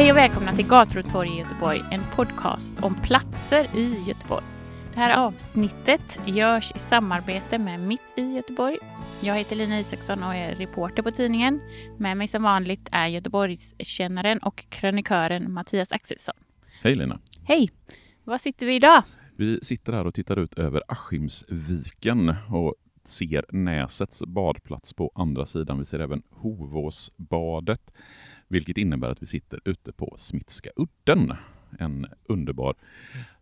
Hej och välkomna till Gator och torg i Göteborg, en podcast om platser i Göteborg. Det här avsnittet görs i samarbete med Mitt i Göteborg. Jag heter Lina Isaksson och är reporter på tidningen. Med mig som vanligt är Göteborgskännaren och krönikören Mattias Axelsson. Hej Lina! Hej! Var sitter vi idag? Vi sitter här och tittar ut över Askimsviken och ser Näsets badplats på andra sidan. Vi ser även Hovåsbadet, vilket innebär att vi sitter ute på Smitska udden. En underbar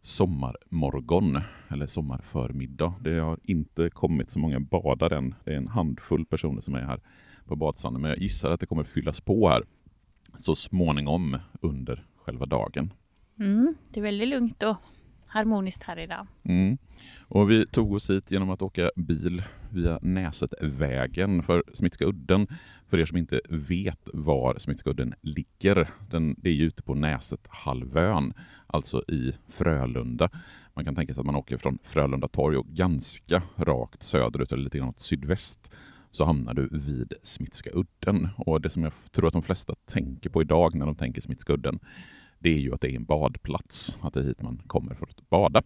sommarmorgon, eller sommarförmiddag. Det har inte kommit så många badare än. Det är en handfull personer som är här på badstranden, men jag gissar att det kommer fyllas på här så småningom under själva dagen. Mm, det är väldigt lugnt och harmoniskt här idag. Mm. Och vi tog oss hit genom att åka bil via Näsetvägen för Smitska udden. För er som inte vet var Smitska udden ligger, den, det är ju ute på Näsethalvön, alltså i Frölunda. Man kan tänka sig att man åker från Frölunda torg och ganska rakt söderut eller lite grann åt sydväst så hamnar du vid Smitska udden. Och det som jag tror att de flesta tänker på idag när de tänker Smitska udden, det är ju att det är en badplats, att det är hit man kommer för att bada.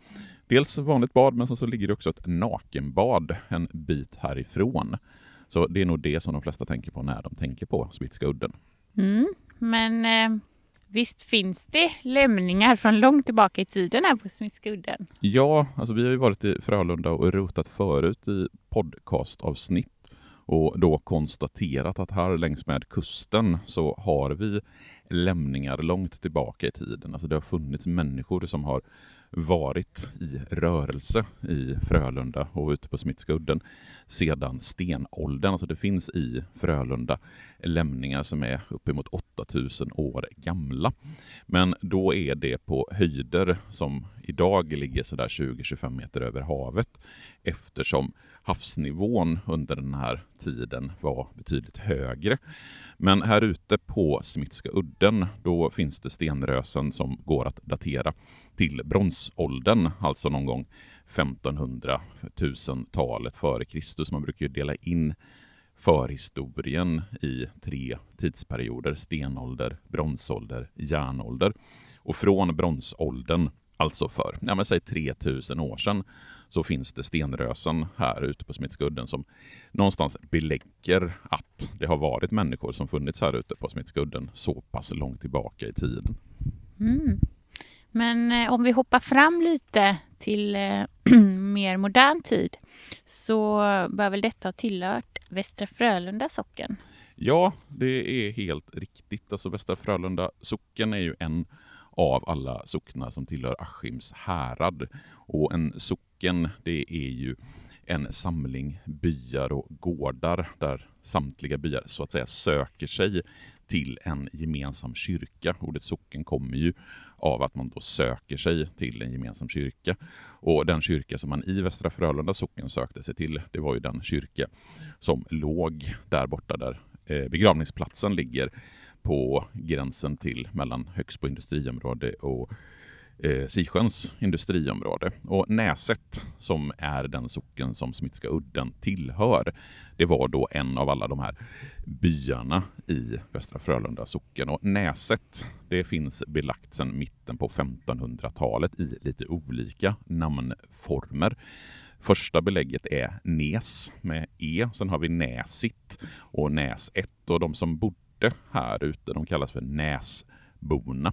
Dels vanligt bad, men så ligger det också ett nakenbad en bit härifrån. Så det är nog det som de flesta tänker på när de tänker på Smitska udden. Mm, men eh, visst finns det lämningar från långt tillbaka i tiden här på Smitska udden? Ja, alltså vi har ju varit i Frölunda och rotat förut i podcastavsnitt och då konstaterat att här längs med kusten så har vi lämningar långt tillbaka i tiden. Alltså det har funnits människor som har varit i rörelse i Frölunda och ute på Smittskudden sedan stenåldern. Alltså det finns i Frölunda lämningar som är uppemot 8000 år gamla. Men då är det på höjder som idag ligger sådär 20-25 meter över havet eftersom havsnivån under den här tiden var betydligt högre. Men här ute på Smitska udden, då finns det stenrösen som går att datera till bronsåldern, alltså någon gång 1500 1000-talet före Kristus. Man brukar ju dela in förhistorien i tre tidsperioder, stenålder, bronsålder, järnålder. Och från bronsåldern, alltså för, ja men säg 3000 år sedan, så finns det stenrösen här ute på Smitska udden som någonstans belägger att det har varit människor som funnits här ute på Smitska udden så pass långt tillbaka i tiden. Mm. Men eh, om vi hoppar fram lite till eh, mer modern tid så bör väl detta ha tillhört Västra Frölunda socken? Ja, det är helt riktigt. Alltså Västra Frölunda socken är ju en av alla socknar som tillhör Askims härad. Och en socken, det är ju en samling byar och gårdar där samtliga byar så att säga söker sig till en gemensam kyrka. Ordet socken kommer ju av att man då söker sig till en gemensam kyrka. Och den kyrka som man i Västra Frölunda socken sökte sig till, det var ju den kyrka som låg där borta där eh, begravningsplatsen ligger på gränsen till mellan Högsbo industriområde och eh, Sisjöns industriområde. Och Näset, som är den socken som Smitska udden tillhör, det var då en av alla de här byarna i Västra Frölunda socken. Och Näset, det finns belagt sedan mitten på 1500-talet i lite olika namnformer. Första belägget är Nes med E, sen har vi Näsit och Näs 1 och de som bodde här ute, de kallas för Näsborna.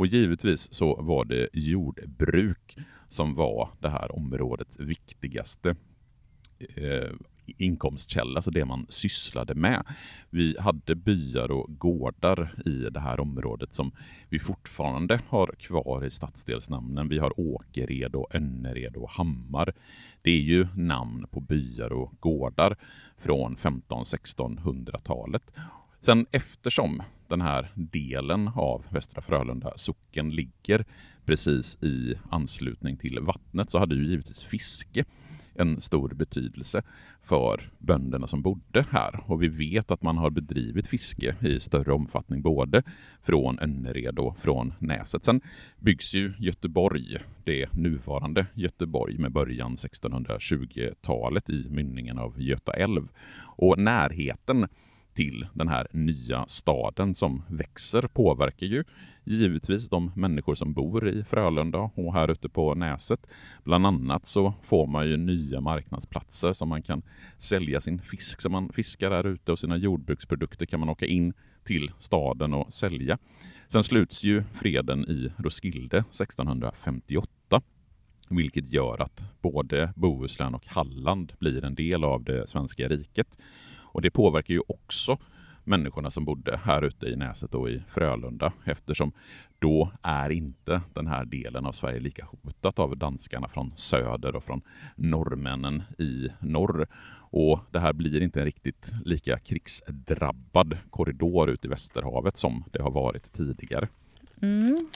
Och givetvis så var det jordbruk som var det här områdets viktigaste eh, inkomstkälla, alltså det man sysslade med. Vi hade byar och gårdar i det här området som vi fortfarande har kvar i stadsdelsnamnen. Vi har Åkered och Önnered och Hammar. Det är ju namn på byar och gårdar från 15-1600-talet. Sen eftersom den här delen av Västra Frölunda socken ligger precis i anslutning till vattnet så hade ju givetvis fiske en stor betydelse för bönderna som bodde här. Och vi vet att man har bedrivit fiske i större omfattning både från Önnered och från Näset. Sen byggs ju Göteborg, det nuvarande Göteborg med början 1620-talet i mynningen av Göta älv. Och närheten till den här nya staden som växer påverkar ju givetvis de människor som bor i Frölunda och här ute på Näset. Bland annat så får man ju nya marknadsplatser som man kan sälja sin fisk som man fiskar där ute och sina jordbruksprodukter kan man åka in till staden och sälja. Sen sluts ju freden i Roskilde 1658 vilket gör att både Bohuslän och Halland blir en del av det svenska riket. Och det påverkar ju också människorna som bodde här ute i Näset och i Frölunda eftersom då är inte den här delen av Sverige lika hotat av danskarna från söder och från norrmännen i norr. Och det här blir inte en riktigt lika krigsdrabbad korridor ut i Västerhavet som det har varit tidigare. Mm.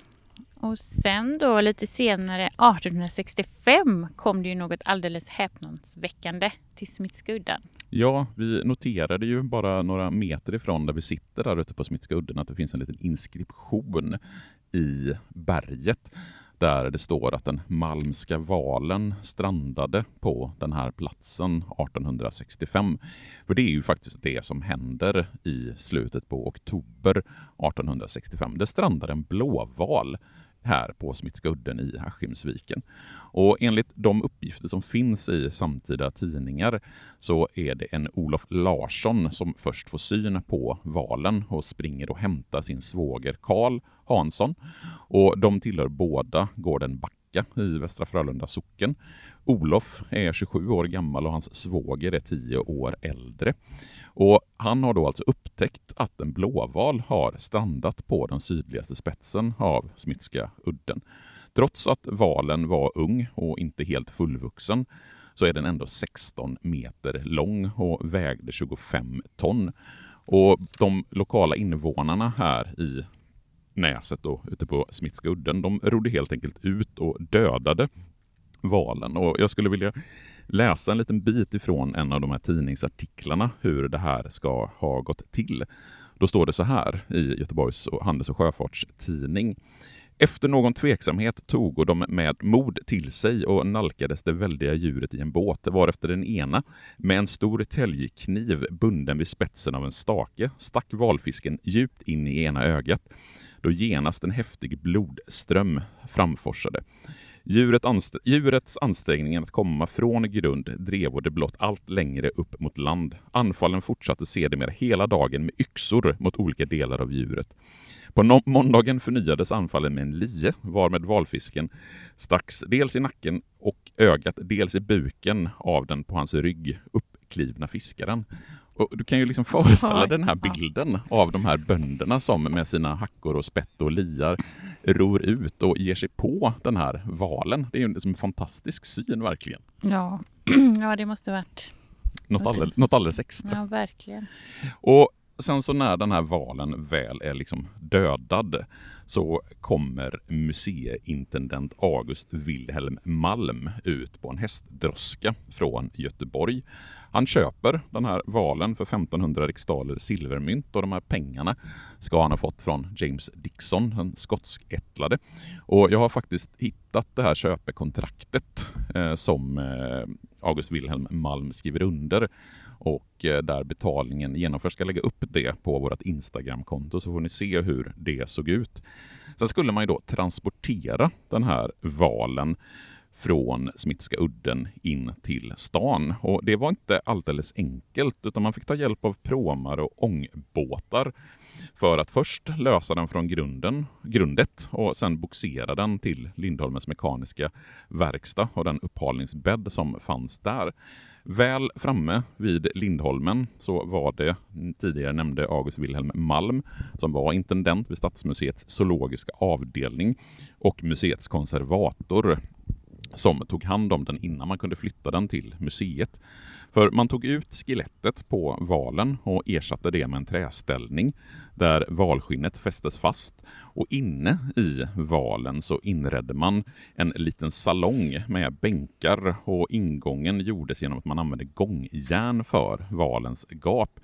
Och sen då lite senare, 1865, kom det ju något alldeles häpnadsväckande till Smitska udden. Ja, vi noterade ju bara några meter ifrån där vi sitter där ute på Smitska udden att det finns en liten inskription i berget där det står att den malmska valen strandade på den här platsen 1865. För det är ju faktiskt det som händer i slutet på oktober 1865. Det strandar en blåval här på Smittskudden i Askimsviken. Och enligt de uppgifter som finns i samtida tidningar så är det en Olof Larsson som först får syn på valen och springer och hämtar sin svåger Karl Hansson. Och de tillhör båda gården Nacka i Västra Frölunda socken. Olof är 27 år gammal och hans svåger är 10 år äldre. Och han har då alltså upptäckt att en blåval har strandat på den sydligaste spetsen av Smitska udden. Trots att valen var ung och inte helt fullvuxen så är den ändå 16 meter lång och vägde 25 ton. Och de lokala invånarna här i Näset och ute på Smittskudden. de rodde helt enkelt ut och dödade valen. Och jag skulle vilja läsa en liten bit ifrån en av de här tidningsartiklarna hur det här ska ha gått till. Då står det så här i Göteborgs Handels och Sjöfartstidning. Efter någon tveksamhet tog de med mod till sig och nalkades det väldiga djuret i en båt, varefter den ena med en stor täljkniv bunden vid spetsen av en stake stack valfisken djupt in i ena ögat, då genast en häftig blodström framforsade. Djuret anst djurets ansträngningar att komma från grund drev det blott allt längre upp mot land. Anfallen fortsatte sedermera hela dagen med yxor mot olika delar av djuret. På no måndagen förnyades anfallen med en lie, varmed valfisken stacks dels i nacken och ögat, dels i buken av den på hans rygg uppklivna fiskaren. Och du kan ju liksom föreställa den här bilden av de här bönderna som med sina hackor och spett och liar ror ut och ger sig på den här valen. Det är ju liksom en fantastisk syn verkligen. Ja, ja det måste varit något, alldeles, något alldeles extra. Ja, verkligen. Och sen så när den här valen väl är liksom dödad så kommer museiintendent August Wilhelm Malm ut på en hästdroska från Göteborg. Han köper den här valen för 1500 riksdaler silvermynt och de här pengarna ska han ha fått från James Dixon, den skotskättlade. Och jag har faktiskt hittat det här köpekontraktet eh, som eh, August Wilhelm Malm skriver under och eh, där betalningen genomförs. ska lägga upp det på vårt Instagramkonto så får ni se hur det såg ut. Sen skulle man ju då transportera den här valen från Smittska udden in till stan. Och det var inte alldeles enkelt, utan man fick ta hjälp av pråmar och ångbåtar för att först lösa den från grunden, grundet och sen boxera den till Lindholmens mekaniska verkstad och den upphalningsbädd som fanns där. Väl framme vid Lindholmen så var det tidigare nämnde August Wilhelm Malm som var intendent vid Stadsmuseets zoologiska avdelning och museets konservator som tog hand om den innan man kunde flytta den till museet. För man tog ut skelettet på valen och ersatte det med en träställning där valskinnet fästes fast. Och inne i valen så inredde man en liten salong med bänkar och ingången gjordes genom att man använde gångjärn för valens gap.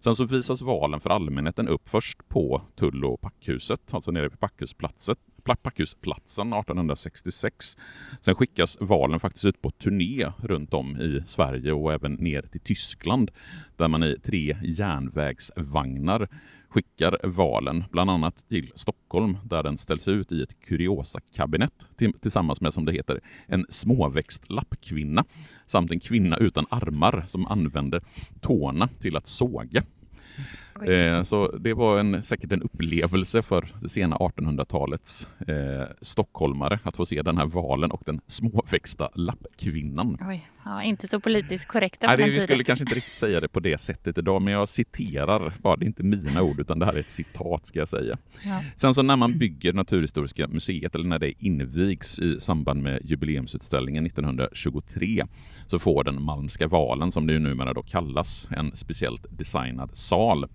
Sen så visas valen för allmänheten upp först på Tull och Packhuset, alltså nere vid packhusplatsen, Packhusplatsen 1866. Sen skickas valen faktiskt ut på turné runt om i Sverige och även ner till Tyskland där man i tre järnvägsvagnar skickar valen bland annat till Stockholm där den ställs ut i ett kuriosakabinett tillsammans med, som det heter, en småväxt lappkvinna samt en kvinna utan armar som använder tårna till att såga. Eh, så det var en, säkert en upplevelse för det sena 1800-talets eh, stockholmare att få se den här valen och den småväxta lappkvinnan. Oj, ja, inte så politiskt korrekta Nej, det, Vi skulle kanske inte riktigt säga det på det sättet idag, men jag citerar bara, det är inte mina ord utan det här är ett citat ska jag säga. Ja. Sen så när man bygger Naturhistoriska museet eller när det invigs i samband med jubileumsutställningen 1923 så får den Malmska valen, som det ju numera då kallas, en speciellt designad sal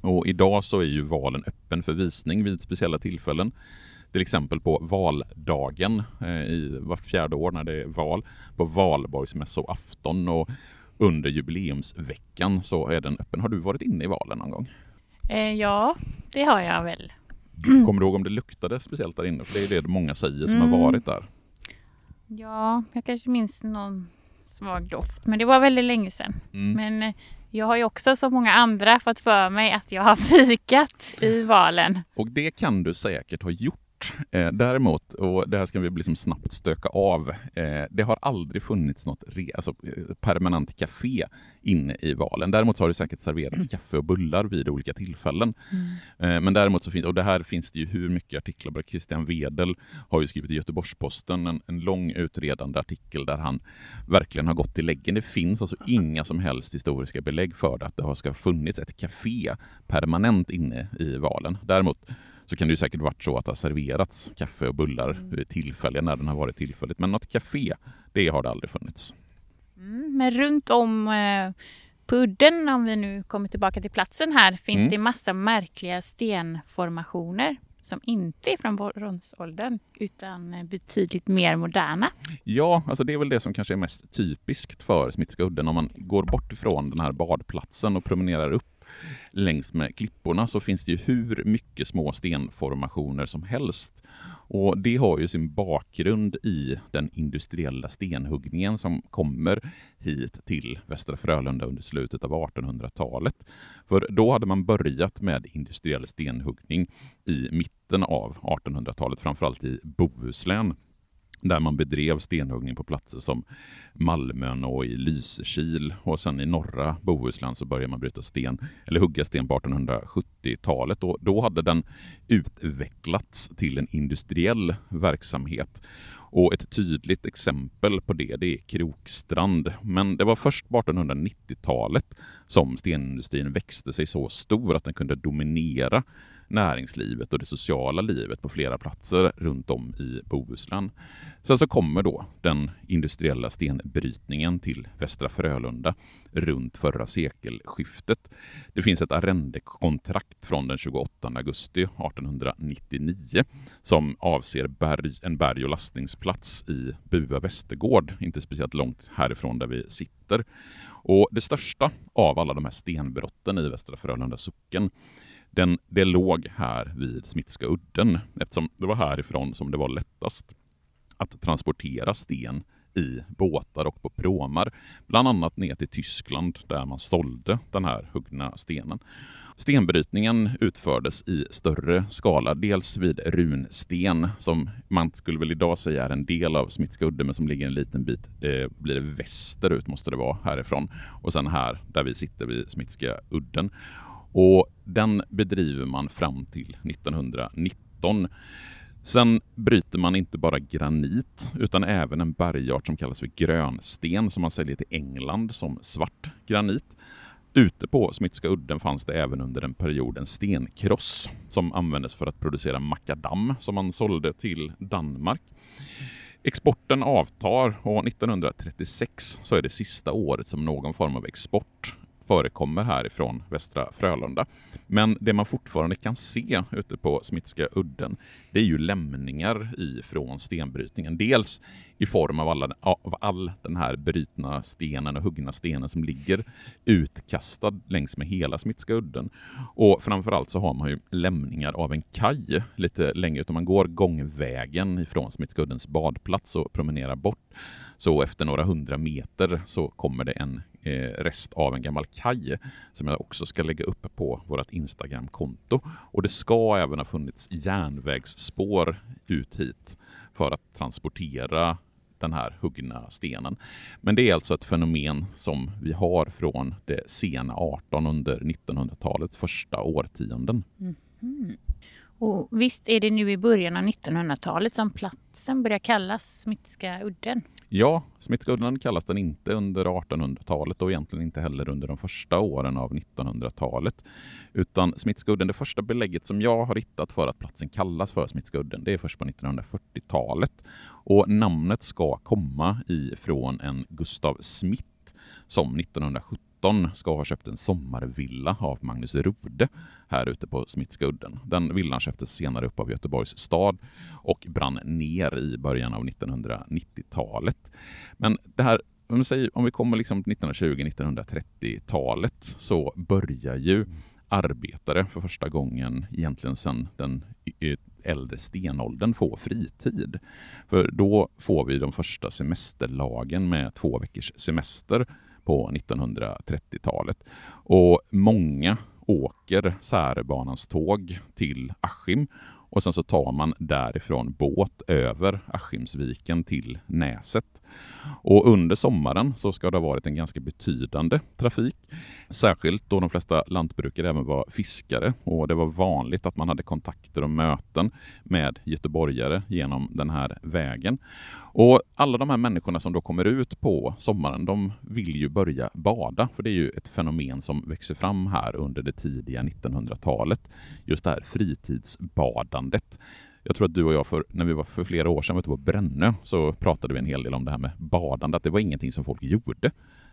och idag så är ju valen öppen för visning vid speciella tillfällen. Till exempel på valdagen eh, i vart fjärde år när det är val, på valborgsmässoafton och under jubileumsveckan så är den öppen. Har du varit inne i valen någon gång? Eh, ja, det har jag väl. Kommer du ihåg om det luktade speciellt där inne? För det är det många säger som mm. har varit där. Ja, jag kanske minns någon svag doft, men det var väldigt länge sedan. Mm. Men eh, jag har ju också som många andra fått för mig att jag har fikat i valen. Och det kan du säkert ha gjort Eh, däremot, och det här ska vi liksom snabbt stöka av, eh, det har aldrig funnits något re, alltså, eh, permanent café inne i valen. Däremot har det säkert serverats mm. kaffe och bullar vid olika tillfällen. Mm. Eh, men däremot så finns, och det här finns det ju hur mycket artiklar, Christian Wedel har ju skrivit i Göteborgs-Posten en, en lång utredande artikel där han verkligen har gått till läggen. Det finns alltså inga som helst historiska belägg för det, att det har ska funnits ett café permanent inne i valen. Däremot så kan det ju säkert varit så att det har serverats kaffe och bullar mm. tillfälliga när den har varit tillfälligt. Men något café, det har det aldrig funnits. Mm, men runt om eh, udden, om vi nu kommer tillbaka till platsen här, finns mm. det massa märkliga stenformationer som inte är från bronsåldern utan betydligt mer moderna. Ja, alltså det är väl det som kanske är mest typiskt för Smitska udden. Om man går bort ifrån den här badplatsen och promenerar upp längs med klipporna så finns det ju hur mycket små stenformationer som helst. Och det har ju sin bakgrund i den industriella stenhuggningen som kommer hit till Västra Frölunda under slutet av 1800-talet. För då hade man börjat med industriell stenhuggning i mitten av 1800-talet, framförallt i Bohuslän där man bedrev stenhuggning på platser som Malmön och i Lysekil och sen i norra Bohuslän så började man bryta sten, eller hugga sten på 1870-talet och då hade den utvecklats till en industriell verksamhet. Och ett tydligt exempel på det, det är Krokstrand. Men det var först på 1890-talet som stenindustrin växte sig så stor att den kunde dominera näringslivet och det sociala livet på flera platser runt om i Bohuslän. Sen så kommer då den industriella stenbrytningen till Västra Frölunda runt förra sekelskiftet. Det finns ett arrendekontrakt från den 28 augusti 1899 som avser berg, en berg och lastningsplats i Bua Västergård, inte speciellt långt härifrån där vi sitter. Och det största av alla de här stenbrotten i Västra Frölunda socken den, det låg här vid Smitska udden eftersom det var härifrån som det var lättast att transportera sten i båtar och på pråmar, bland annat ner till Tyskland där man sålde den här huggna stenen. Stenbrytningen utfördes i större skala, dels vid runsten som man skulle väl idag säga är en del av Smittskudde men som ligger en liten bit, eh, blir det västerut måste det vara härifrån. Och sen här där vi sitter vid Smittska udden. Och den bedriver man fram till 1919. Sen bryter man inte bara granit utan även en bergart som kallas för grönsten som man säljer till England som svart granit. Ute på Smittska udden fanns det även under en period en stenkross som användes för att producera makadam som man sålde till Danmark. Exporten avtar och 1936 så är det sista året som någon form av export förekommer härifrån Västra Frölunda. Men det man fortfarande kan se ute på Smittska udden, det är ju lämningar ifrån stenbrytningen. Dels i form av, alla, av all den här brytna stenen och huggna stenen som ligger utkastad längs med hela Smittska udden. Och framförallt så har man ju lämningar av en kaj lite längre ut. Om man går gångvägen ifrån Smittska uddens badplats och promenerar bort så efter några hundra meter så kommer det en eh, rest av en gammal kaj som jag också ska lägga upp på vårt Instagram-konto. Och det ska även ha funnits järnvägsspår ut hit för att transportera den här huggna stenen. Men det är alltså ett fenomen som vi har från det sena 18 under 1900-talets första årtionden. Mm -hmm. Och visst är det nu i början av 1900-talet som platsen börjar kallas Smittska udden? Ja, Smittska udden kallas den inte under 1800-talet och egentligen inte heller under de första åren av 1900-talet. Utan Smittska udden, det första belägget som jag har hittat för att platsen kallas för Smittska udden, det är först på 1940-talet. Och namnet ska komma ifrån en Gustav Smith som 1917 2017 ska ha köpt en sommarvilla av Magnus Rode här ute på Smittskudden. Den villan köptes senare upp av Göteborgs stad och brann ner i början av 1990-talet. Men det här om, säger, om vi kommer liksom 1920-1930-talet så börjar ju arbetare för första gången egentligen sedan den äldre stenåldern få fritid. För då får vi de första semesterlagen med två veckors semester på 1930-talet. Och många åker Särebanans tåg till Askim och sen så tar man därifrån båt över Askimsviken till Näset. Och under sommaren så ska det ha varit en ganska betydande trafik. Särskilt då de flesta lantbrukare även var fiskare och det var vanligt att man hade kontakter och möten med göteborgare genom den här vägen. Och alla de här människorna som då kommer ut på sommaren, de vill ju börja bada, för det är ju ett fenomen som växer fram här under det tidiga 1900-talet. Just det här fritidsbadandet. Jag tror att du och jag, för, när vi var för flera år sedan ute på Brännö, så pratade vi en hel del om det här med badande, att det var ingenting som folk gjorde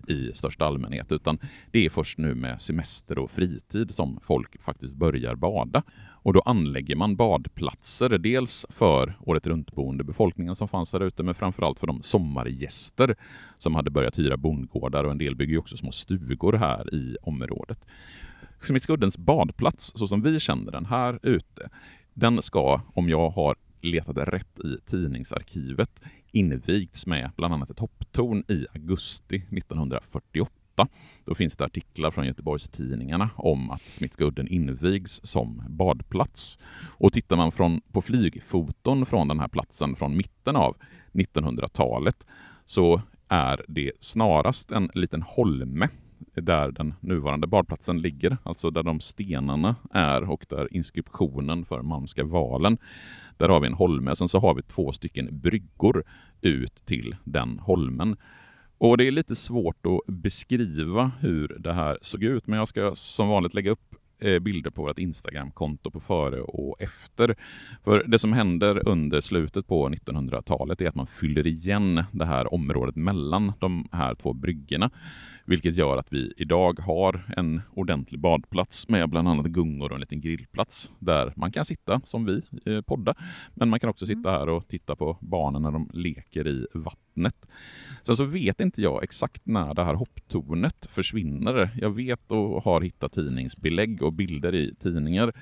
i största allmänhet, utan det är först nu med semester och fritid som folk faktiskt börjar bada. Och då anlägger man badplatser, dels för året runt-boende befolkningen som fanns där ute, men framförallt för de sommargäster som hade börjat hyra bondgårdar och en del bygger ju också små stugor här i området. Smittskuddens badplats, så som vi känner den här ute, den ska, om jag har letat rätt i tidningsarkivet, invigts med bland annat ett hopptorn i augusti 1948. Då finns det artiklar från Göteborgstidningarna om att Smittskudden invigs som badplats. Och tittar man från, på flygfoton från den här platsen från mitten av 1900-talet så är det snarast en liten holme där den nuvarande badplatsen ligger, alltså där de stenarna är och där inskriptionen för Malmska valen. Där har vi en holme, sen så har vi två stycken bryggor ut till den holmen. Och det är lite svårt att beskriva hur det här såg ut, men jag ska som vanligt lägga upp eh, bilder på vårt Instagram-konto på före och efter. För det som händer under slutet på 1900-talet är att man fyller igen det här området mellan de här två bryggorna vilket gör att vi idag har en ordentlig badplats med bland annat gungor och en liten grillplats där man kan sitta som vi eh, podda. Men man kan också sitta här och titta på barnen när de leker i vattnet. Sen så vet inte jag exakt när det här hopptornet försvinner. Jag vet och har hittat tidningsbelägg och bilder i tidningar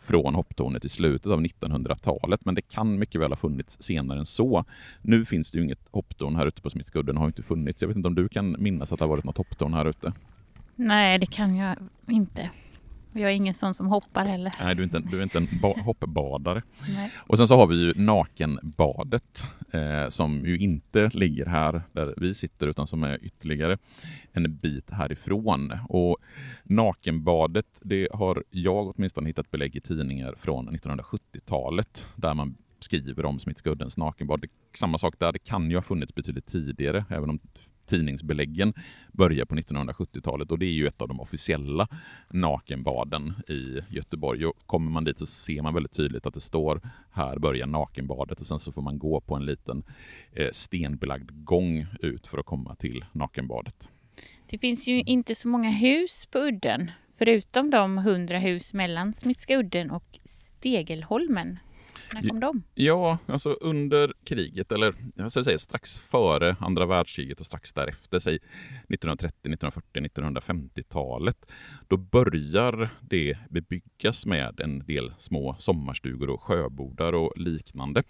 från hopptornet i slutet av 1900-talet, men det kan mycket väl ha funnits senare än så. Nu finns det ju inget hopptorn här ute på Smitskudden, har inte funnits. Jag vet inte om du kan minnas att det har varit något hopptorn här ute? Nej, det kan jag inte. Jag är ingen sån som hoppar heller. Nej, du är inte du är inte en ba- hoppbadare. Nej. Och sen så har vi ju nakenbadet eh, som ju inte ligger här där vi sitter utan som är ytterligare en bit härifrån. Och nakenbadet, det har jag åtminstone hittat belägg i tidningar från 1970-talet där man skriver om Smitska uddens nakenbad. Det, samma sak där, det kan ju ha funnits betydligt tidigare, även om tidningsbeläggen börjar på 1970-talet och det är ju ett av de officiella nakenbaden i Göteborg. Och kommer man dit så ser man väldigt tydligt att det står här börjar nakenbadet och sen så får man gå på en liten eh, stenbelagd gång ut för att komma till nakenbadet. Det finns ju inte så många hus på udden, förutom de hundra hus mellan Smitska udden och Stegelholmen. När kom de? Ja, alltså under kriget, eller jag ska säga strax före andra världskriget och strax därefter, säg 1930, 1940, 1950-talet, då börjar det bebyggas med en del små sommarstugor och sjöbodar och liknande.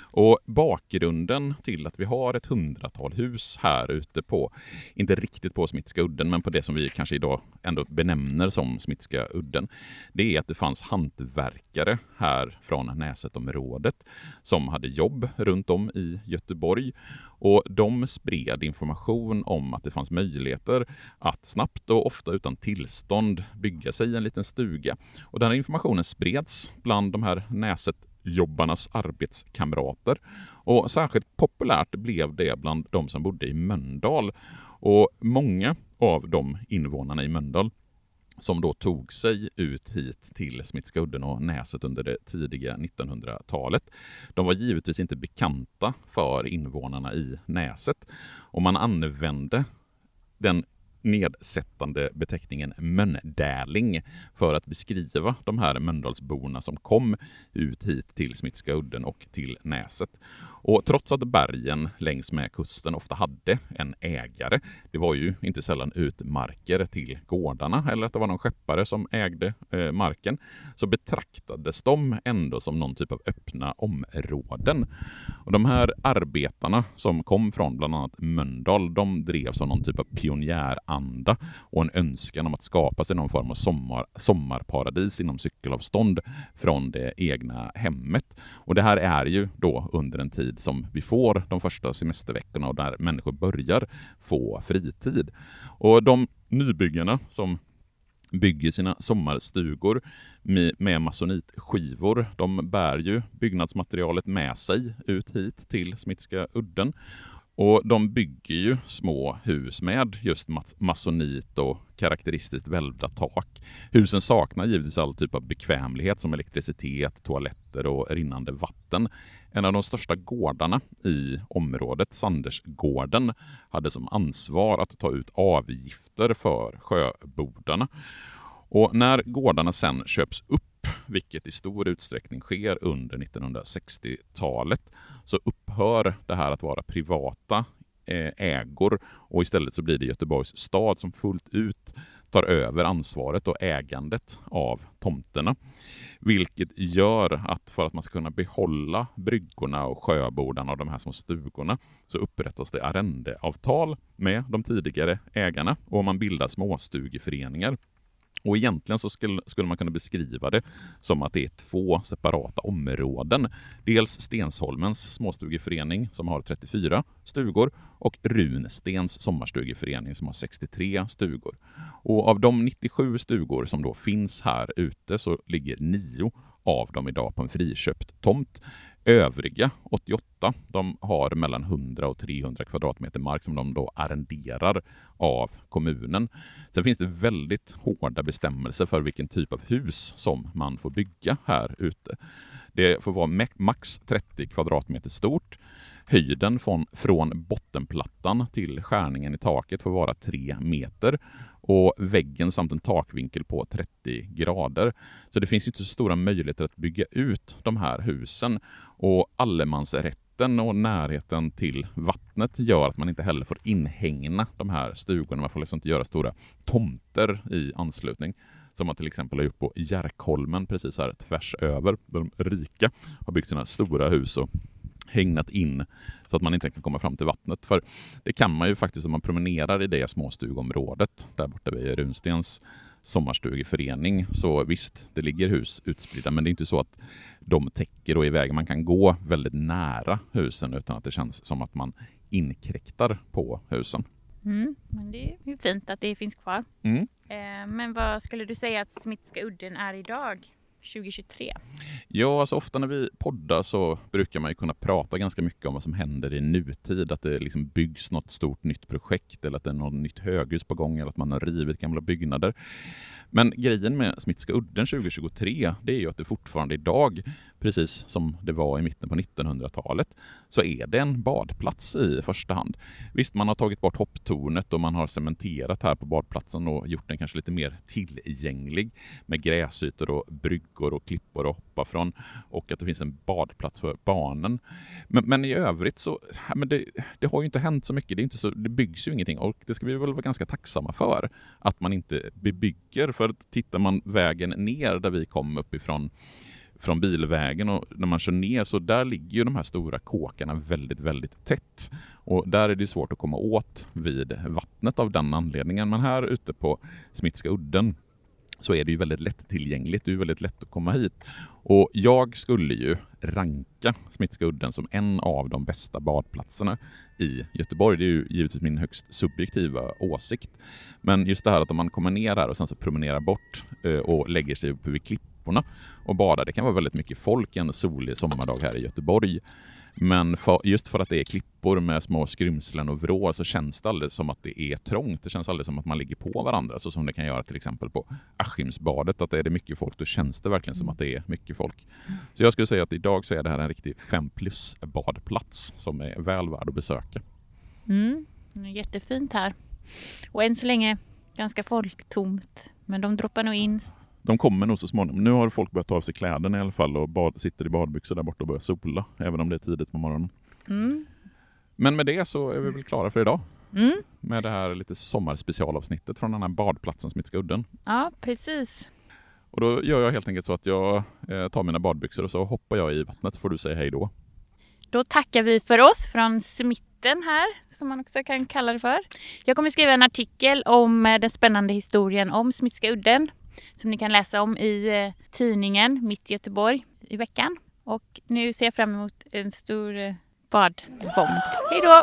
Och bakgrunden till att vi har ett hundratal hus här ute på, inte riktigt på Smitska udden, men på det som vi kanske idag ändå benämner som Smitska udden, det är att det fanns hantverkare här från området som hade jobb runt om i Göteborg och de spred information om att det fanns möjligheter att snabbt och ofta utan tillstånd bygga sig en liten stuga. Och den här informationen spreds bland de här Näset jobbarnas arbetskamrater. Och särskilt populärt blev det bland de som bodde i Mölndal. Och många av de invånarna i Mölndal som då tog sig ut hit till Smittskudden och Näset under det tidiga 1900-talet. De var givetvis inte bekanta för invånarna i Näset och man använde den nedsättande beteckningen Mölndäling för att beskriva de här Mölndalsborna som kom ut hit till Smittska udden och till Näset. Och trots att bergen längs med kusten ofta hade en ägare, det var ju inte sällan utmarker till gårdarna eller att det var någon skeppare som ägde eh, marken, så betraktades de ändå som någon typ av öppna områden. Och de här arbetarna som kom från bland annat Mölndal, de drevs av någon typ av pionjäranda och en önskan om att skapa sig någon form av sommar, sommarparadis inom cykelavstånd från det egna hemmet. Och det här är ju då under en tid som vi får de första semesterveckorna och där människor börjar få fritid. Och de nybyggarna som bygger sina sommarstugor med masonitskivor. De bär ju byggnadsmaterialet med sig ut hit till Smittska udden. Och de bygger ju små hus med just masonit och karaktäristiskt välvda tak. Husen saknar givetvis all typ av bekvämlighet som elektricitet, toaletter och rinnande vatten. En av de största gårdarna i området, Sandersgården, hade som ansvar att ta ut avgifter för sjöbodarna. Och när gårdarna sen köps upp, vilket i stor utsträckning sker under 1960-talet, så upphör det här att vara privata eh, ägor och istället så blir det Göteborgs stad som fullt ut tar över ansvaret och ägandet av tomterna. Vilket gör att för att man ska kunna behålla bryggorna och sjöbordarna och de här små stugorna så upprättas det arrendeavtal med de tidigare ägarna och man bildar småstugeföreningar och egentligen så skulle, skulle man kunna beskriva det som att det är två separata områden. Dels Stensholmens småstugeförening som har 34 stugor och Runstens sommarstugeförening som har 63 stugor. Och av de 97 stugor som då finns här ute så ligger nio av dem idag på en friköpt tomt. Övriga 88, de har mellan 100 och 300 kvadratmeter mark som de då arrenderar av kommunen. Sen finns det väldigt hårda bestämmelser för vilken typ av hus som man får bygga här ute. Det får vara max 30 kvadratmeter stort. Höjden från, från bottenplattan till skärningen i taket får vara 3 meter och väggen samt en takvinkel på 30 grader. Så det finns inte så stora möjligheter att bygga ut de här husen och allemansrätten och närheten till vattnet gör att man inte heller får inhägna de här stugorna. Man får liksom inte göra stora tomter i anslutning som man till exempel har gjort på Järkholmen precis här tvärs över. Där de rika har byggt sina stora hus och hägnat in så att man inte kan komma fram till vattnet. För det kan man ju faktiskt om man promenerar i det småstugområdet där borta vid Runstens sommarstugeförening. Så visst, det ligger hus utspridda, men det är inte så att de täcker då i vägen. Man kan gå väldigt nära husen utan att det känns som att man inkräktar på husen. Mm, men det är ju fint att det finns kvar. Mm. Eh, men vad skulle du säga att Smitska udden är idag? 2023? Ja, alltså ofta när vi poddar så brukar man ju kunna prata ganska mycket om vad som händer i nutid. Att det liksom byggs något stort nytt projekt eller att det är något nytt höghus på gång eller att man har rivit gamla byggnader. Men grejen med Smittska udden 2023, det är ju att det fortfarande idag, precis som det var i mitten på 1900-talet, så är det en badplats i första hand. Visst, man har tagit bort hopptornet och man har cementerat här på badplatsen och gjort den kanske lite mer tillgänglig med gräsytor och bryggor och klippor att hoppa från och att det finns en badplats för barnen. Men, men i övrigt så, men det, det, har ju inte hänt så mycket. Det, är inte så, det byggs ju ingenting och det ska vi väl vara ganska tacksamma för att man inte bebygger. För tittar man vägen ner där vi kom uppifrån från bilvägen och när man kör ner så där ligger ju de här stora kåkarna väldigt, väldigt tätt. Och där är det svårt att komma åt vid vattnet av den anledningen. Men här ute på Smittska udden så är det ju väldigt lättillgängligt. Det är ju väldigt lätt att komma hit. Och jag skulle ju ranka Smitska udden som en av de bästa badplatserna i Göteborg. Det är ju givetvis min högst subjektiva åsikt. Men just det här att om man kommer ner här och sen så promenerar bort eh, och lägger sig uppe vid klipporna och badar. Det kan vara väldigt mycket folk en solig sommardag här i Göteborg. Men för, just för att det är klippor med små skrymslen och vrår så känns det aldrig som att det är trångt. Det känns aldrig som att man ligger på varandra så som det kan göra till exempel på Askimsbadet. Att är det mycket folk då känns det verkligen som att det är mycket folk. Så jag skulle säga att idag så är det här en riktig 5 plus badplats som är väl värd att besöka. Mm, jättefint här. Och än så länge ganska folktomt. Men de droppar nog in de kommer nog så småningom. Nu har folk börjat ta av sig kläderna i alla fall och bad, sitter i badbyxor där borta och börjar sola, även om det är tidigt på morgonen. Mm. Men med det så är vi väl klara för idag. Mm. Med det här lite sommarspecialavsnittet från den här badplatsen Smitska udden. Ja, precis. Och då gör jag helt enkelt så att jag eh, tar mina badbyxor och så hoppar jag i vattnet så får du säga hej då. Då tackar vi för oss från Smitten här, som man också kan kalla det för. Jag kommer skriva en artikel om eh, den spännande historien om Smitska udden som ni kan läsa om i eh, tidningen Mitt Göteborg i veckan. Och nu ser jag fram emot en stor eh, badbomb. Hej då!